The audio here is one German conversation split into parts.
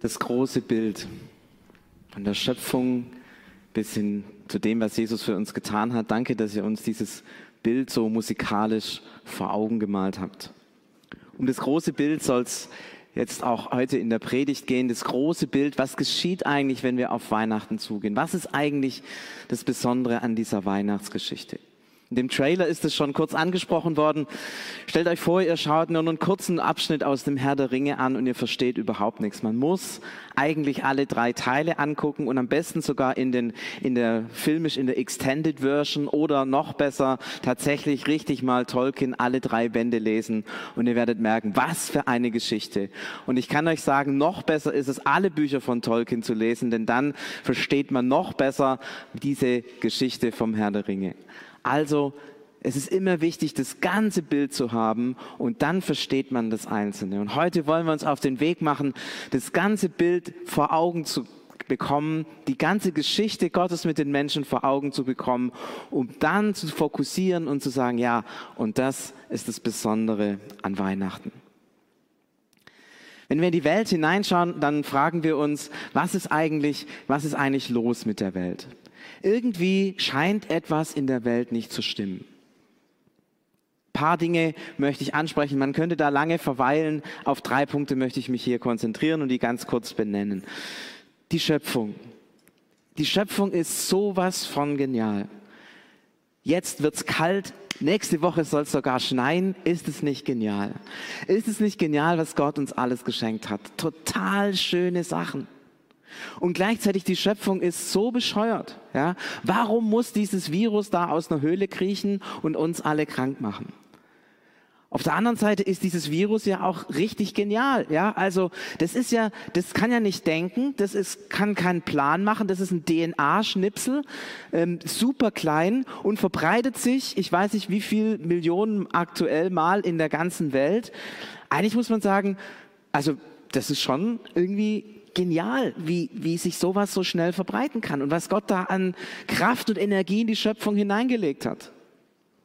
das große Bild von der Schöpfung bis hin zu dem, was Jesus für uns getan hat. Danke, dass ihr uns dieses Bild so musikalisch vor Augen gemalt habt. Um das große Bild soll es jetzt auch heute in der Predigt gehen. Das große Bild, was geschieht eigentlich, wenn wir auf Weihnachten zugehen? Was ist eigentlich das Besondere an dieser Weihnachtsgeschichte? In dem Trailer ist es schon kurz angesprochen worden. Stellt euch vor, ihr schaut nur einen kurzen Abschnitt aus dem Herr der Ringe an und ihr versteht überhaupt nichts. Man muss eigentlich alle drei Teile angucken und am besten sogar in den, in der filmisch in der Extended Version oder noch besser tatsächlich richtig mal Tolkien alle drei Bände lesen und ihr werdet merken, was für eine Geschichte. Und ich kann euch sagen, noch besser ist es, alle Bücher von Tolkien zu lesen, denn dann versteht man noch besser diese Geschichte vom Herr der Ringe. Also es ist immer wichtig, das ganze Bild zu haben und dann versteht man das Einzelne. Und heute wollen wir uns auf den Weg machen, das ganze Bild vor Augen zu bekommen, die ganze Geschichte Gottes mit den Menschen vor Augen zu bekommen, um dann zu fokussieren und zu sagen, ja, und das ist das Besondere an Weihnachten. Wenn wir in die Welt hineinschauen, dann fragen wir uns, was ist eigentlich, was ist eigentlich los mit der Welt? Irgendwie scheint etwas in der Welt nicht zu stimmen. Ein paar Dinge möchte ich ansprechen. Man könnte da lange verweilen. Auf drei Punkte möchte ich mich hier konzentrieren und die ganz kurz benennen. Die Schöpfung. Die Schöpfung ist sowas von genial. Jetzt wird's kalt, nächste Woche soll es sogar schneien. Ist es nicht genial? Ist es nicht genial, was Gott uns alles geschenkt hat? Total schöne Sachen. Und gleichzeitig die Schöpfung ist so bescheuert. Ja? Warum muss dieses Virus da aus einer Höhle kriechen und uns alle krank machen? Auf der anderen Seite ist dieses Virus ja auch richtig genial, ja. Also das ist ja, das kann ja nicht denken, das ist, kann keinen Plan machen, das ist ein DNA-Schnipsel, ähm, super klein und verbreitet sich, ich weiß nicht wie viel Millionen aktuell mal in der ganzen Welt. Eigentlich muss man sagen, also das ist schon irgendwie genial, wie, wie sich sowas so schnell verbreiten kann und was Gott da an Kraft und Energie in die Schöpfung hineingelegt hat.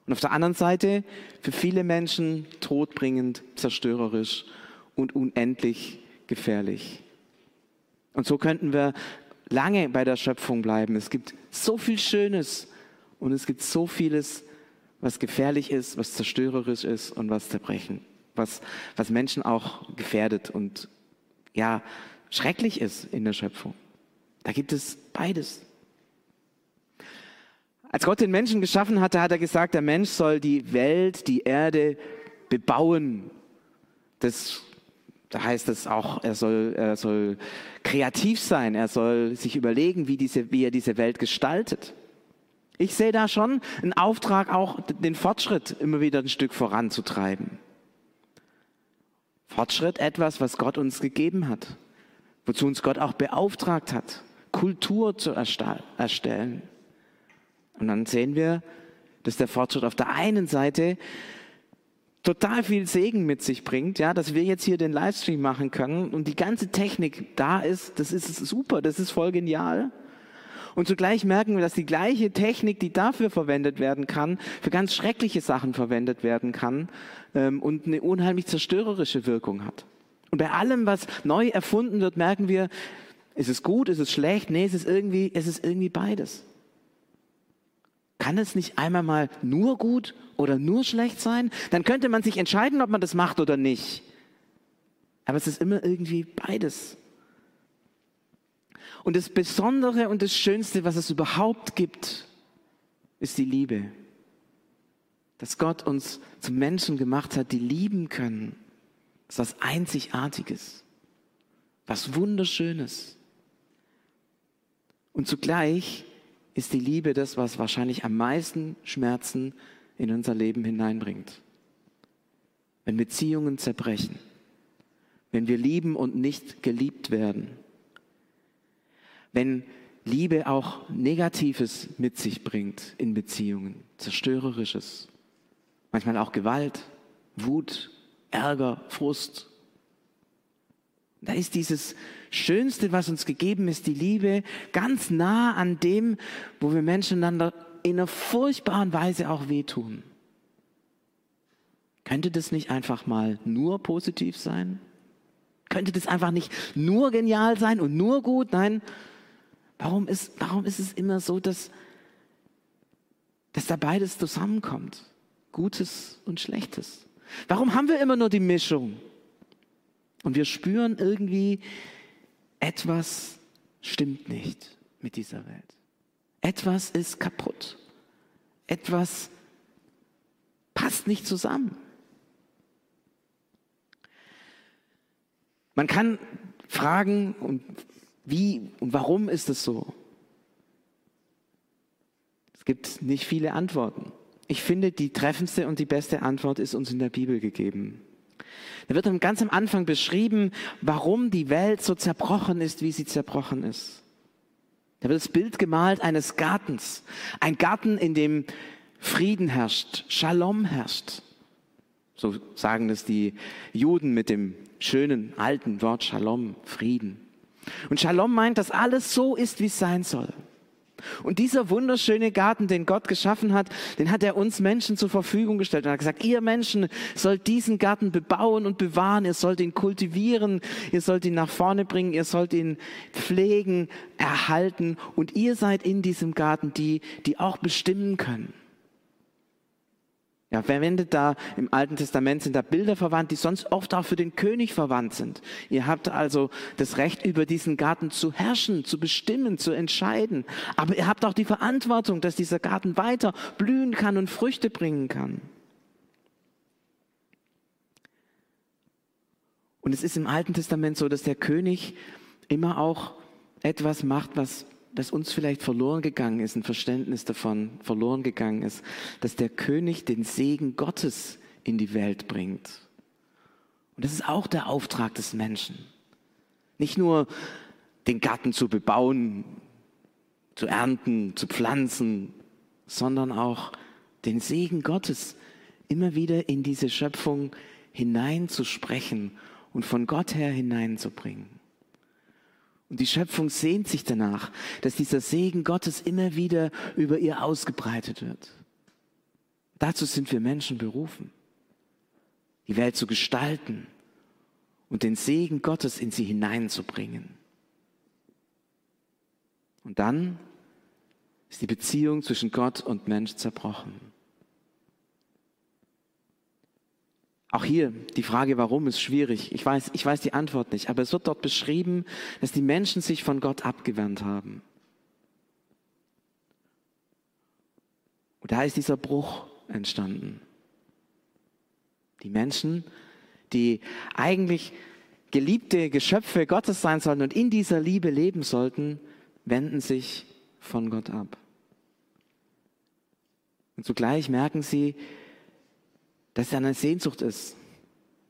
Und auf der anderen Seite für viele Menschen todbringend, zerstörerisch und unendlich gefährlich. Und so könnten wir lange bei der Schöpfung bleiben. Es gibt so viel Schönes und es gibt so vieles, was gefährlich ist, was zerstörerisch ist und was zerbrechen, was, was Menschen auch gefährdet und ja, schrecklich ist in der Schöpfung. Da gibt es beides. Als Gott den Menschen geschaffen hatte, hat er gesagt, der Mensch soll die Welt, die Erde bebauen. Das, da heißt es auch, er soll, er soll kreativ sein, er soll sich überlegen, wie, diese, wie er diese Welt gestaltet. Ich sehe da schon einen Auftrag, auch den Fortschritt immer wieder ein Stück voranzutreiben. Fortschritt etwas, was Gott uns gegeben hat wozu uns Gott auch beauftragt hat, Kultur zu erstellen. Und dann sehen wir, dass der Fortschritt auf der einen Seite total viel Segen mit sich bringt, ja, dass wir jetzt hier den Livestream machen können und die ganze Technik da ist, das ist super, das ist voll genial. Und zugleich merken wir, dass die gleiche Technik, die dafür verwendet werden kann, für ganz schreckliche Sachen verwendet werden kann ähm, und eine unheimlich zerstörerische Wirkung hat. Und bei allem, was neu erfunden wird, merken wir, ist es gut, ist es schlecht? Nee, es ist irgendwie, es ist irgendwie beides. Kann es nicht einmal mal nur gut oder nur schlecht sein? Dann könnte man sich entscheiden, ob man das macht oder nicht. Aber es ist immer irgendwie beides. Und das Besondere und das Schönste, was es überhaupt gibt, ist die Liebe. Dass Gott uns zu Menschen gemacht hat, die lieben können ist was Einzigartiges, was Wunderschönes. Und zugleich ist die Liebe das, was wahrscheinlich am meisten Schmerzen in unser Leben hineinbringt. Wenn Beziehungen zerbrechen, wenn wir lieben und nicht geliebt werden, wenn Liebe auch Negatives mit sich bringt in Beziehungen, zerstörerisches, manchmal auch Gewalt, Wut, Ärger, Frust. Da ist dieses Schönste, was uns gegeben ist, die Liebe, ganz nah an dem, wo wir Menschen einander in einer furchtbaren Weise auch wehtun. Könnte das nicht einfach mal nur positiv sein? könnte das einfach nicht nur genial sein und nur gut? Nein. Warum ist, warum ist es immer so, dass, dass da beides zusammenkommt? Gutes und Schlechtes. Warum haben wir immer nur die Mischung? Und wir spüren irgendwie, etwas stimmt nicht mit dieser Welt. Etwas ist kaputt. Etwas passt nicht zusammen. Man kann fragen, und wie und warum ist es so? Es gibt nicht viele Antworten. Ich finde, die treffendste und die beste Antwort ist uns in der Bibel gegeben. Da wird ganz am Anfang beschrieben, warum die Welt so zerbrochen ist, wie sie zerbrochen ist. Da wird das Bild gemalt eines Gartens. Ein Garten, in dem Frieden herrscht, Shalom herrscht. So sagen das die Juden mit dem schönen alten Wort Shalom, Frieden. Und Shalom meint, dass alles so ist, wie es sein soll. Und dieser wunderschöne Garten, den Gott geschaffen hat, den hat er uns Menschen zur Verfügung gestellt. Und hat gesagt, ihr Menschen sollt diesen Garten bebauen und bewahren, ihr sollt ihn kultivieren, ihr sollt ihn nach vorne bringen, ihr sollt ihn pflegen, erhalten. Und ihr seid in diesem Garten die, die auch bestimmen können. Ja, verwendet da im Alten Testament sind da Bilder verwandt, die sonst oft auch für den König verwandt sind. Ihr habt also das Recht, über diesen Garten zu herrschen, zu bestimmen, zu entscheiden. Aber ihr habt auch die Verantwortung, dass dieser Garten weiter blühen kann und Früchte bringen kann. Und es ist im Alten Testament so, dass der König immer auch etwas macht, was dass uns vielleicht verloren gegangen ist, ein Verständnis davon verloren gegangen ist, dass der König den Segen Gottes in die Welt bringt. Und das ist auch der Auftrag des Menschen. Nicht nur den Garten zu bebauen, zu ernten, zu pflanzen, sondern auch den Segen Gottes immer wieder in diese Schöpfung hineinzusprechen und von Gott her hineinzubringen. Und die Schöpfung sehnt sich danach, dass dieser Segen Gottes immer wieder über ihr ausgebreitet wird. Dazu sind wir Menschen berufen, die Welt zu gestalten und den Segen Gottes in sie hineinzubringen. Und dann ist die Beziehung zwischen Gott und Mensch zerbrochen. Auch hier die Frage, warum, ist schwierig. Ich weiß, ich weiß die Antwort nicht, aber es wird dort beschrieben, dass die Menschen sich von Gott abgewandt haben. Und da ist dieser Bruch entstanden. Die Menschen, die eigentlich geliebte Geschöpfe Gottes sein sollten und in dieser Liebe leben sollten, wenden sich von Gott ab. Und zugleich merken sie, dass es eine Sehnsucht ist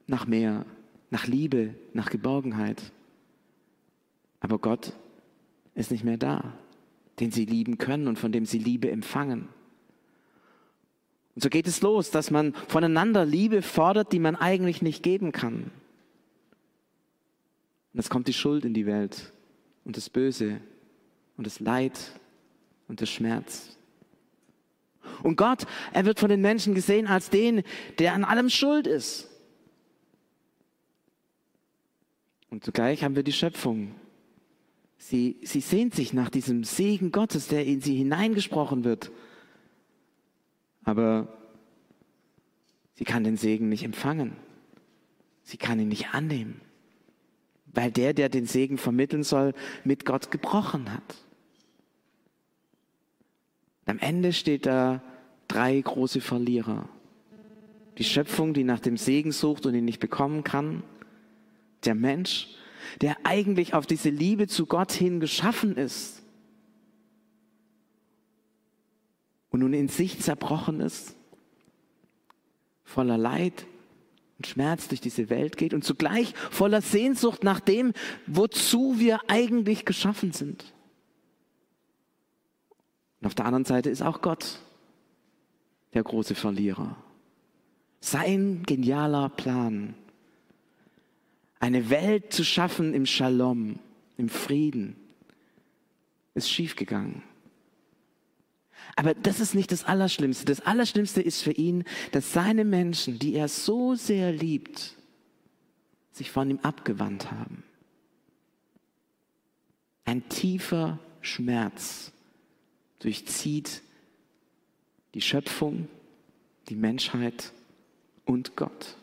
nach mehr, nach Liebe, nach Geborgenheit. Aber Gott ist nicht mehr da, den sie lieben können und von dem sie Liebe empfangen. Und so geht es los, dass man voneinander Liebe fordert, die man eigentlich nicht geben kann. Und es kommt die Schuld in die Welt und das Böse und das Leid und der Schmerz. Und Gott, er wird von den Menschen gesehen als den, der an allem schuld ist. Und zugleich haben wir die Schöpfung. Sie, sie sehnt sich nach diesem Segen Gottes, der in sie hineingesprochen wird. Aber sie kann den Segen nicht empfangen. Sie kann ihn nicht annehmen, weil der, der den Segen vermitteln soll, mit Gott gebrochen hat. Am Ende steht da drei große Verlierer. Die Schöpfung, die nach dem Segen sucht und ihn nicht bekommen kann. Der Mensch, der eigentlich auf diese Liebe zu Gott hin geschaffen ist und nun in sich zerbrochen ist, voller Leid und Schmerz durch diese Welt geht und zugleich voller Sehnsucht nach dem, wozu wir eigentlich geschaffen sind. Und auf der anderen Seite ist auch Gott der große Verlierer. Sein genialer Plan, eine Welt zu schaffen im Shalom, im Frieden, ist schiefgegangen. Aber das ist nicht das Allerschlimmste. Das Allerschlimmste ist für ihn, dass seine Menschen, die er so sehr liebt, sich von ihm abgewandt haben. Ein tiefer Schmerz durchzieht die Schöpfung, die Menschheit und Gott.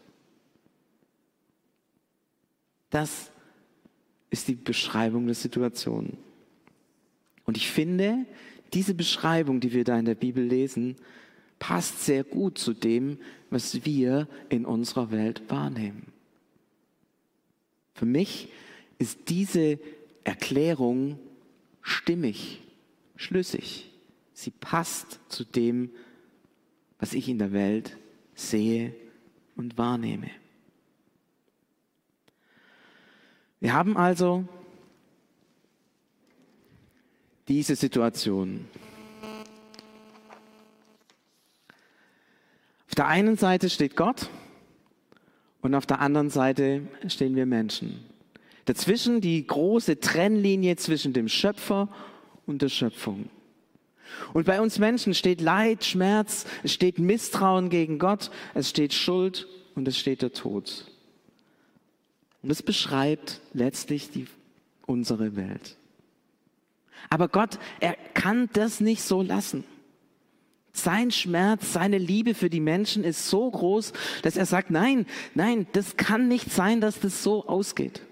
Das ist die Beschreibung der Situation. Und ich finde, diese Beschreibung, die wir da in der Bibel lesen, passt sehr gut zu dem, was wir in unserer Welt wahrnehmen. Für mich ist diese Erklärung stimmig, schlüssig. Sie passt zu dem, was ich in der Welt sehe und wahrnehme. Wir haben also diese Situation. Auf der einen Seite steht Gott und auf der anderen Seite stehen wir Menschen. Dazwischen die große Trennlinie zwischen dem Schöpfer und der Schöpfung. Und bei uns Menschen steht Leid, Schmerz, es steht Misstrauen gegen Gott, es steht Schuld und es steht der Tod. Und es beschreibt letztlich die, unsere Welt. Aber Gott, er kann das nicht so lassen. Sein Schmerz, seine Liebe für die Menschen ist so groß, dass er sagt, nein, nein, das kann nicht sein, dass das so ausgeht.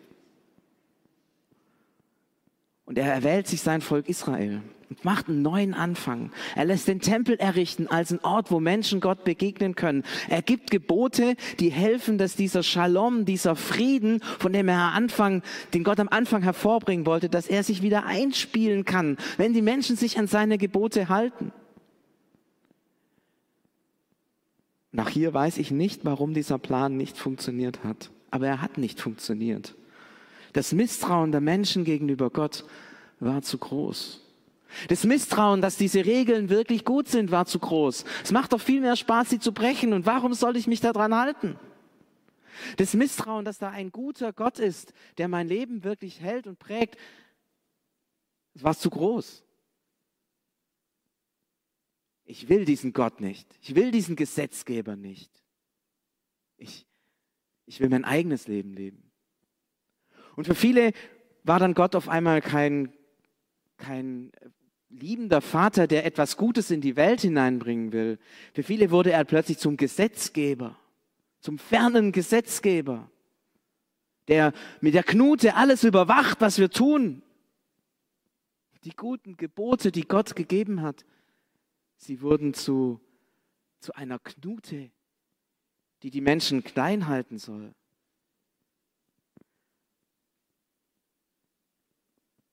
Und er erwählt sich sein Volk Israel und macht einen neuen Anfang. Er lässt den Tempel errichten als einen Ort, wo Menschen Gott begegnen können. Er gibt Gebote, die helfen, dass dieser Shalom, dieser Frieden, von dem er Anfang, den Gott am Anfang hervorbringen wollte, dass er sich wieder einspielen kann, wenn die Menschen sich an seine Gebote halten. Nach hier weiß ich nicht, warum dieser Plan nicht funktioniert hat. Aber er hat nicht funktioniert. Das Misstrauen der Menschen gegenüber Gott war zu groß. Das Misstrauen, dass diese Regeln wirklich gut sind, war zu groß. Es macht doch viel mehr Spaß, sie zu brechen. Und warum soll ich mich daran halten? Das Misstrauen, dass da ein guter Gott ist, der mein Leben wirklich hält und prägt, war zu groß. Ich will diesen Gott nicht. Ich will diesen Gesetzgeber nicht. Ich, ich will mein eigenes Leben leben. Und für viele war dann Gott auf einmal kein, kein liebender Vater, der etwas Gutes in die Welt hineinbringen will. Für viele wurde er plötzlich zum Gesetzgeber, zum fernen Gesetzgeber, der mit der Knute alles überwacht, was wir tun. Die guten Gebote, die Gott gegeben hat, sie wurden zu, zu einer Knute, die die Menschen klein halten soll.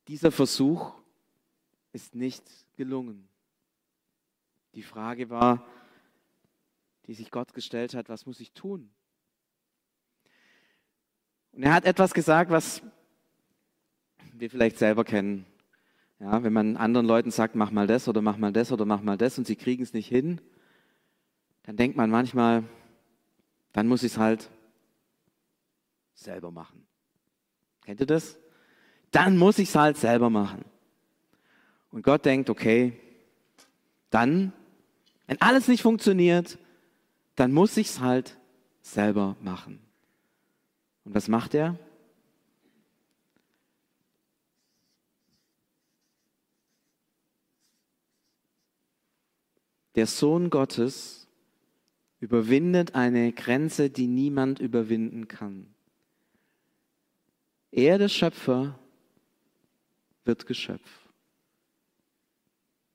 Dieser Versuch ist nicht gelungen. Die Frage war, die sich Gott gestellt hat, was muss ich tun? Und er hat etwas gesagt, was wir vielleicht selber kennen. Ja, wenn man anderen Leuten sagt, mach mal das oder mach mal das oder mach mal das und sie kriegen es nicht hin, dann denkt man manchmal, dann muss ich es halt selber machen. Kennt ihr das? Dann muss ich es halt selber machen. Und Gott denkt, okay, dann, wenn alles nicht funktioniert, dann muss ich es halt selber machen. Und was macht er? Der Sohn Gottes überwindet eine Grenze, die niemand überwinden kann. Er, der Schöpfer, wird Geschöpf.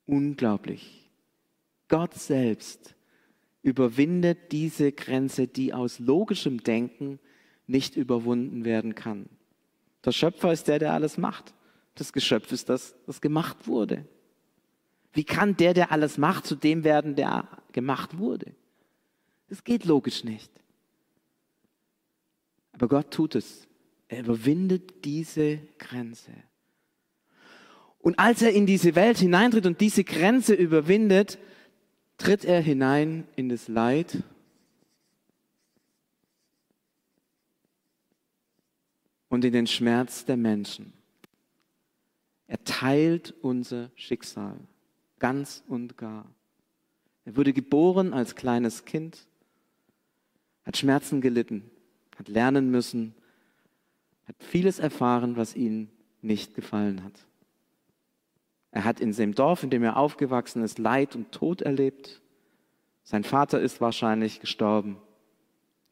Unglaublich. Gott selbst überwindet diese Grenze, die aus logischem Denken nicht überwunden werden kann. Der Schöpfer ist der, der alles macht. Das Geschöpf ist das, was gemacht wurde. Wie kann der, der alles macht, zu dem werden, der gemacht wurde? Das geht logisch nicht. Aber Gott tut es. Er überwindet diese Grenze. Und als er in diese Welt hineintritt und diese Grenze überwindet, tritt er hinein in das Leid. Und in den Schmerz der Menschen. Er teilt unser Schicksal ganz und gar. Er wurde geboren als kleines Kind, hat Schmerzen gelitten, hat lernen müssen, hat vieles erfahren, was ihm nicht gefallen hat. Er hat in dem Dorf, in dem er aufgewachsen ist, Leid und Tod erlebt. Sein Vater ist wahrscheinlich gestorben.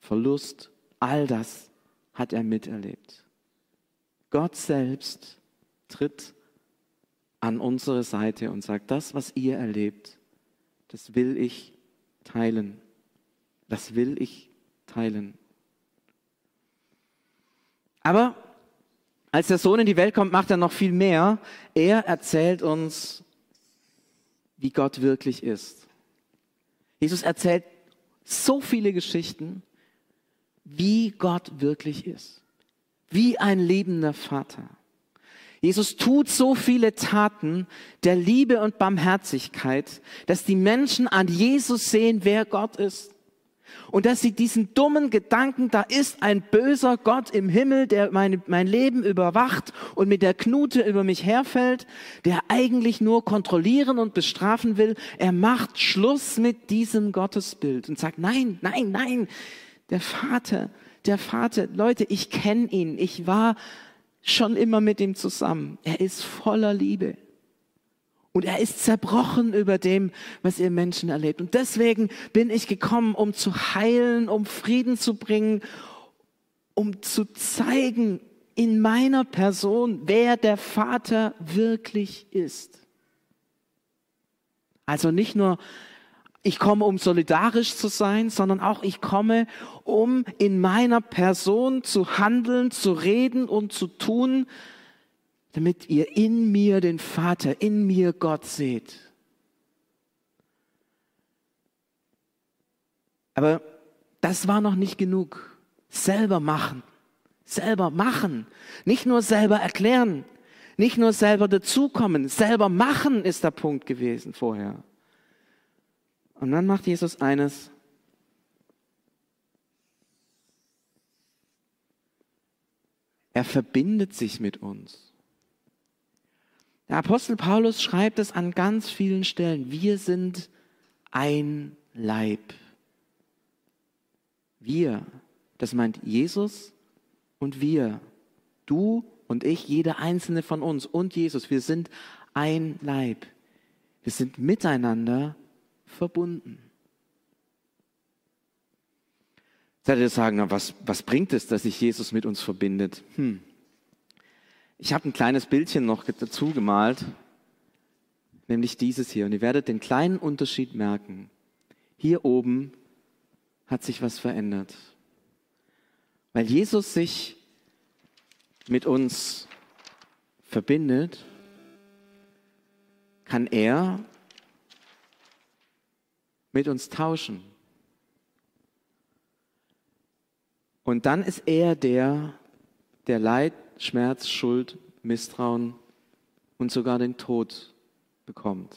Verlust, all das hat er miterlebt. Gott selbst tritt an unsere Seite und sagt, das, was ihr erlebt, das will ich teilen. Das will ich teilen. Aber als der Sohn in die Welt kommt, macht er noch viel mehr. Er erzählt uns, wie Gott wirklich ist. Jesus erzählt so viele Geschichten, wie Gott wirklich ist. Wie ein liebender Vater. Jesus tut so viele Taten der Liebe und Barmherzigkeit, dass die Menschen an Jesus sehen, wer Gott ist. Und dass sie diesen dummen Gedanken, da ist ein böser Gott im Himmel, der meine, mein Leben überwacht und mit der Knute über mich herfällt, der eigentlich nur kontrollieren und bestrafen will, er macht Schluss mit diesem Gottesbild und sagt, nein, nein, nein, der Vater, der Vater, Leute, ich kenne ihn, ich war schon immer mit ihm zusammen. Er ist voller Liebe. Und er ist zerbrochen über dem, was ihr Menschen erlebt. Und deswegen bin ich gekommen, um zu heilen, um Frieden zu bringen, um zu zeigen in meiner Person, wer der Vater wirklich ist. Also nicht nur ich komme, um solidarisch zu sein, sondern auch ich komme, um in meiner Person zu handeln, zu reden und zu tun, damit ihr in mir den Vater, in mir Gott seht. Aber das war noch nicht genug. Selber machen, selber machen, nicht nur selber erklären, nicht nur selber dazukommen, selber machen ist der Punkt gewesen vorher. Und dann macht Jesus eines. Er verbindet sich mit uns. Der Apostel Paulus schreibt es an ganz vielen Stellen. Wir sind ein Leib. Wir, das meint Jesus und wir. Du und ich, jeder einzelne von uns und Jesus. Wir sind ein Leib. Wir sind miteinander verbunden. Jetzt werdet ihr sagen, was, was bringt es, dass sich Jesus mit uns verbindet? Hm. Ich habe ein kleines Bildchen noch dazu gemalt, nämlich dieses hier. Und ihr werdet den kleinen Unterschied merken. Hier oben hat sich was verändert. Weil Jesus sich mit uns verbindet, kann er mit uns tauschen. Und dann ist er der, der Leid, Schmerz, Schuld, Misstrauen und sogar den Tod bekommt.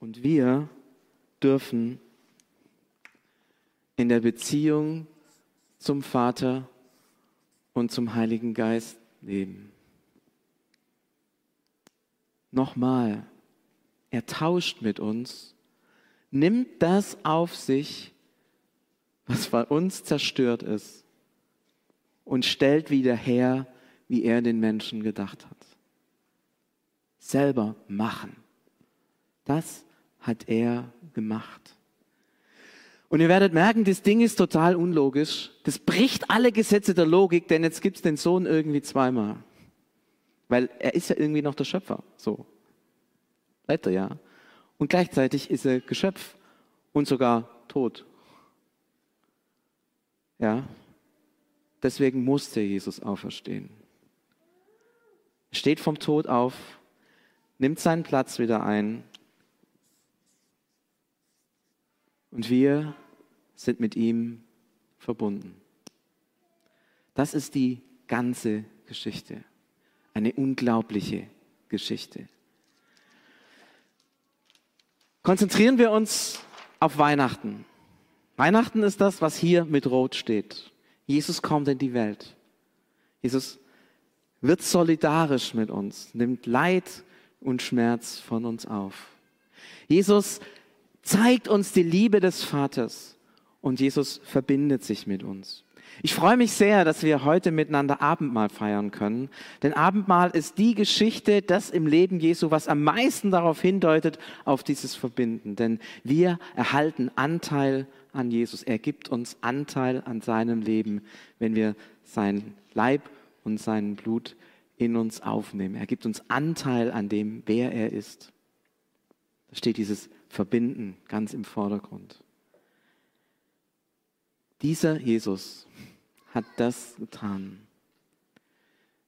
Und wir dürfen in der Beziehung zum Vater und zum Heiligen Geist leben. Nochmal, er tauscht mit uns nimmt das auf sich, was bei uns zerstört ist, und stellt wieder her, wie er den Menschen gedacht hat. Selber machen. Das hat er gemacht. Und ihr werdet merken, das Ding ist total unlogisch. Das bricht alle Gesetze der Logik, denn jetzt gibt es den Sohn irgendwie zweimal. Weil er ist ja irgendwie noch der Schöpfer. So. Bleibt ja und gleichzeitig ist er Geschöpf und sogar tot. Ja, deswegen musste Jesus auferstehen. Steht vom Tod auf, nimmt seinen Platz wieder ein und wir sind mit ihm verbunden. Das ist die ganze Geschichte. Eine unglaubliche Geschichte. Konzentrieren wir uns auf Weihnachten. Weihnachten ist das, was hier mit Rot steht. Jesus kommt in die Welt. Jesus wird solidarisch mit uns, nimmt Leid und Schmerz von uns auf. Jesus zeigt uns die Liebe des Vaters und Jesus verbindet sich mit uns. Ich freue mich sehr, dass wir heute miteinander Abendmahl feiern können. Denn Abendmahl ist die Geschichte, das im Leben Jesu, was am meisten darauf hindeutet, auf dieses Verbinden. Denn wir erhalten Anteil an Jesus. Er gibt uns Anteil an seinem Leben, wenn wir sein Leib und sein Blut in uns aufnehmen. Er gibt uns Anteil an dem, wer er ist. Da steht dieses Verbinden ganz im Vordergrund. Dieser Jesus hat das getan.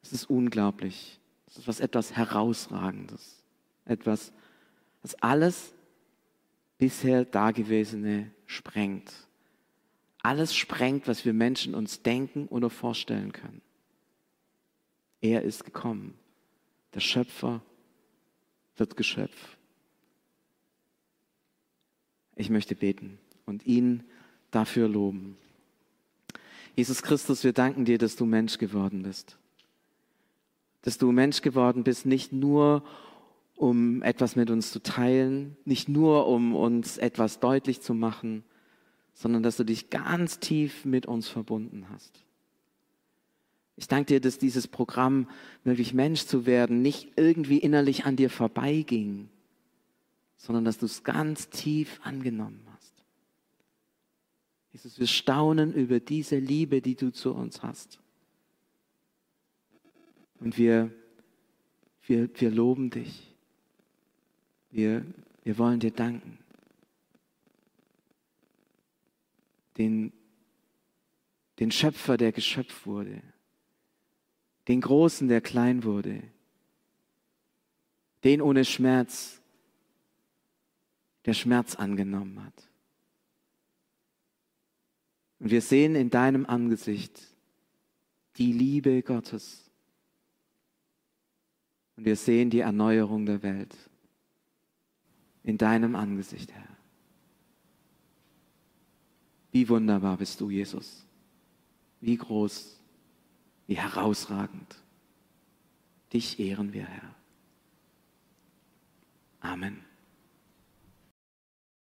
Es ist unglaublich. Es ist was etwas Herausragendes. Etwas, was alles bisher Dagewesene sprengt. Alles sprengt, was wir Menschen uns denken oder vorstellen können. Er ist gekommen. Der Schöpfer wird Geschöpf. Ich möchte beten und ihn dafür loben. Jesus Christus, wir danken dir, dass du Mensch geworden bist. Dass du Mensch geworden bist, nicht nur um etwas mit uns zu teilen, nicht nur um uns etwas deutlich zu machen, sondern dass du dich ganz tief mit uns verbunden hast. Ich danke dir, dass dieses Programm, wirklich Mensch zu werden, nicht irgendwie innerlich an dir vorbeiging, sondern dass du es ganz tief angenommen hast. Jesus, wir staunen über diese Liebe, die du zu uns hast. Und wir, wir, wir loben dich. Wir, wir wollen dir danken. Den, den Schöpfer, der Geschöpf wurde. Den Großen, der klein wurde. Den ohne Schmerz, der Schmerz angenommen hat. Und wir sehen in deinem Angesicht die Liebe Gottes. Und wir sehen die Erneuerung der Welt in deinem Angesicht, Herr. Wie wunderbar bist du, Jesus. Wie groß, wie herausragend. Dich ehren wir, Herr. Amen.